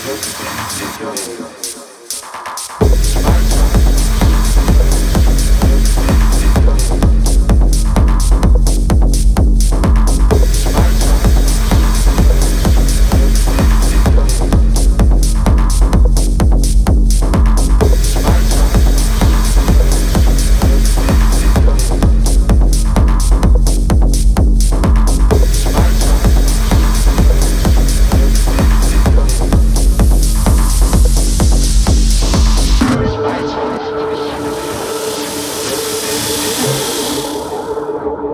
緊張するよ。